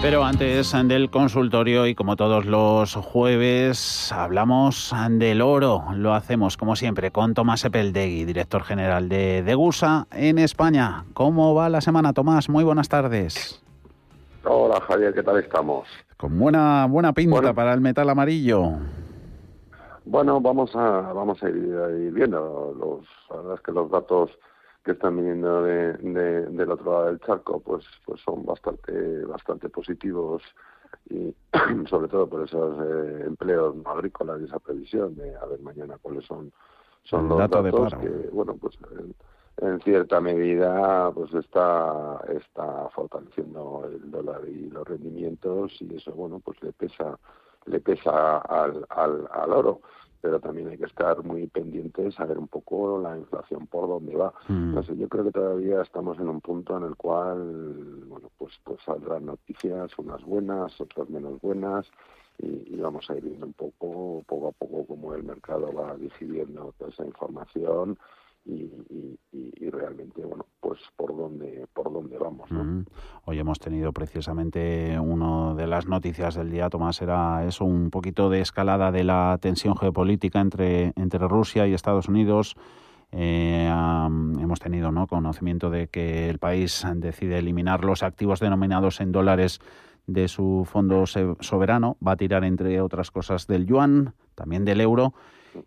Pero antes del consultorio y como todos los jueves hablamos del oro. Lo hacemos como siempre con Tomás Epeldegui, director general de Degusa en España. ¿Cómo va la semana, Tomás? Muy buenas tardes. Hola Javier, ¿qué tal estamos? Con buena buena pinta para el metal amarillo. Bueno, vamos a vamos a ir, viendo los la verdad es que los datos que están viniendo de, del otro lado del charco pues pues son bastante bastante positivos y sobre todo por esos eh, empleos no agrícolas y esa previsión de a ver mañana cuáles son son los datos que bueno pues en, cierta medida pues está está fortaleciendo el dólar y los rendimientos y eso bueno pues le pesa le pesa al, al, al oro pero también hay que estar muy pendientes a ver un poco la inflación por dónde va. Mm. Entonces yo creo que todavía estamos en un punto en el cual, bueno, pues, pues saldrán noticias, unas buenas, otras menos buenas, y, vamos a ir viendo un poco, poco a poco, cómo el mercado va digiriendo toda esa información y, realmente bueno pues por dónde por dónde vamos hoy hemos tenido precisamente una de las noticias del día Tomás era eso un poquito de escalada de la tensión geopolítica entre entre Rusia y Estados Unidos. Eh, hemos tenido ¿no? conocimiento de que el país decide eliminar los activos denominados en dólares de su fondo soberano, va a tirar entre otras cosas del yuan, también del euro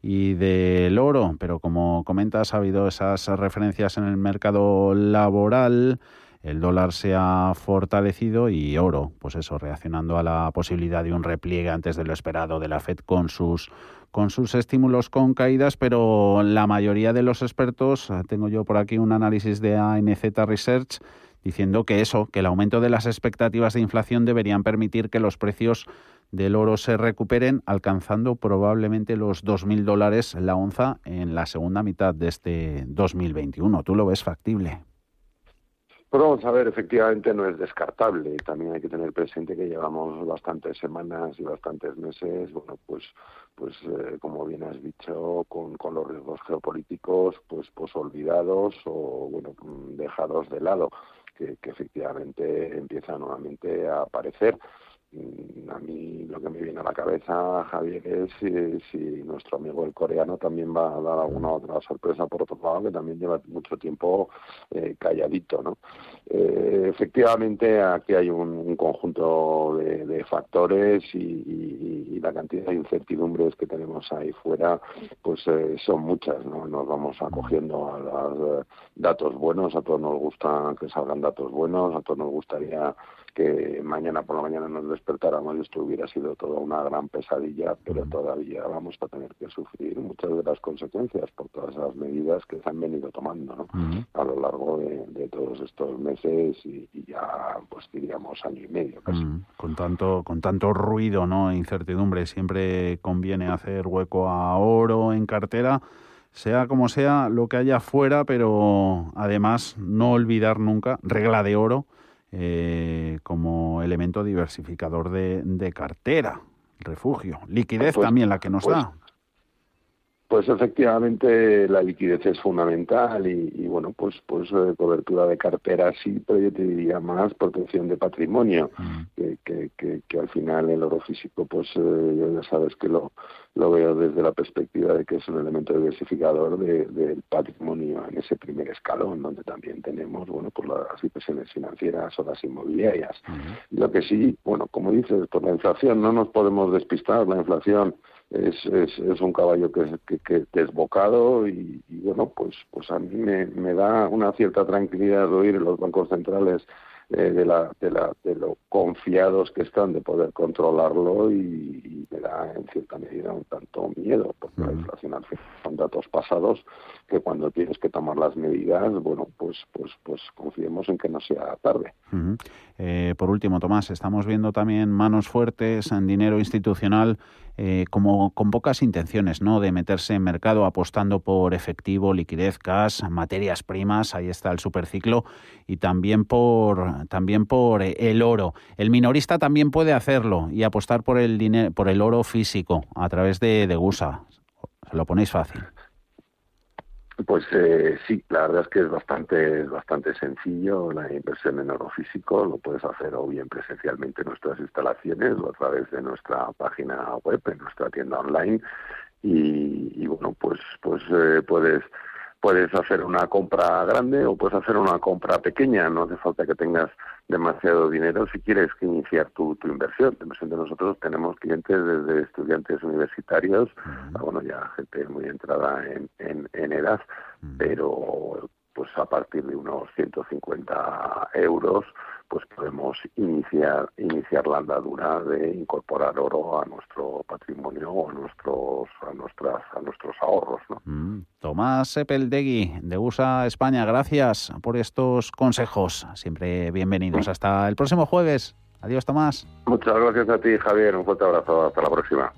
y del oro, pero como comentas, ha habido esas referencias en el mercado laboral, el dólar se ha fortalecido y oro, pues eso, reaccionando a la posibilidad de un repliegue antes de lo esperado de la Fed con sus con sus estímulos con caídas, pero la mayoría de los expertos, tengo yo por aquí un análisis de ANZ Research, diciendo que eso, que el aumento de las expectativas de inflación deberían permitir que los precios del oro se recuperen, alcanzando probablemente los 2.000 dólares la onza en la segunda mitad de este 2021. ¿Tú lo ves factible? Pues vamos a ver, efectivamente no es descartable. También hay que tener presente que llevamos bastantes semanas y bastantes meses, bueno, pues, pues eh, como bien has dicho, con, con los riesgos geopolíticos, pues, pues olvidados o bueno, dejados de lado, que, efectivamente empiezan nuevamente a aparecer. Mm, a mí lo que me viene a la cabeza, Javier, es si, nuestro amigo el coreano también va a dar alguna otra sorpresa por otro lado, que también lleva mucho tiempo eh, calladito, ¿no? Eh, efectivamente, aquí hay un, conjunto de, factores y, la cantidad de incertidumbres que tenemos ahí fuera, pues eh, son muchas, ¿no? Nos vamos acogiendo a los datos buenos, a todos nos gusta que salgan datos buenos, a todos nos gustaría que mañana por la mañana nos despertáramos y esto hubiera sido toda una gran pesadilla, pero todavía vamos a tener que sufrir muchas de las consecuencias por todas las medidas que se han venido tomando ¿no? a lo largo de, todos estos meses y, ya pues diríamos año y medio casi. Con tanto con tanto ruido, ¿no? incertidumbre, siempre conviene hacer hueco a oro en cartera sea como sea lo que haya fuera, pero además no olvidar nunca, regla de oro, eh, como elemento diversificador de, de, cartera, refugio. Liquidez pues, también la que nos pues da. Pues efectivamente la liquidez es fundamental y, bueno, pues pues eh, cobertura de cartera sí, pero yo te diría más protección de patrimonio, mm. que, que, que, al final el oro físico, pues eh, ya sabes que lo, lo veo desde la perspectiva de que es un elemento diversificador del patrimonio en ese primer escalón, donde también tenemos, bueno, pues las inversiones financieras o las inmobiliarias. Lo que sí, bueno, como dices, por la inflación no nos podemos despistar, la inflación es, es, es un caballo que, que, que desbocado y, bueno, pues, pues a mí me, me da una cierta tranquilidad oír los bancos centrales eh, de, la, de, la, de lo confiados que están de poder controlarlo y, da en cierta medida un tanto miedo, porque la inflación al final son datos pasados que cuando tienes que tomar las medidas, bueno, pues pues pues confiemos en que no sea tarde. eh, por último, Tomás, estamos viendo también manos fuertes en dinero institucional eh, como con pocas intenciones, ¿no? De meterse en mercado apostando por efectivo, liquidez, cash, materias primas, ahí está el superciclo y también por también por eh, el oro. El minorista también puede hacerlo y apostar por el dinero, por el oro físico a través de, de GUSA. Se lo ponéis fácil. Pues eh, sí, la verdad es que es bastante, bastante sencillo la inversión en oro físico. Lo puedes hacer o bien presencialmente en nuestras instalaciones o a través de nuestra página web, en nuestra tienda online. Y, bueno, pues, pues eh, puedes puedes hacer una compra grande o puedes hacer una compra pequeña, no hace falta que tengas demasiado dinero si quieres iniciar tu, tu inversión. De nosotros tenemos clientes desde estudiantes universitarios, bueno, ya gente muy entrada en, en, en edad, pero pues a partir de unos 150 euros pues podemos iniciar iniciar la andadura de incorporar oro a nuestro patrimonio o a nuestros a nuestras a nuestros ahorros ¿no? Mm. Tomás Sepeldegui de USA España gracias por estos consejos. Siempre bienvenidos. Hasta el próximo jueves. Adiós Tomás. Muchas gracias a ti Javier. Un fuerte abrazo. Hasta la próxima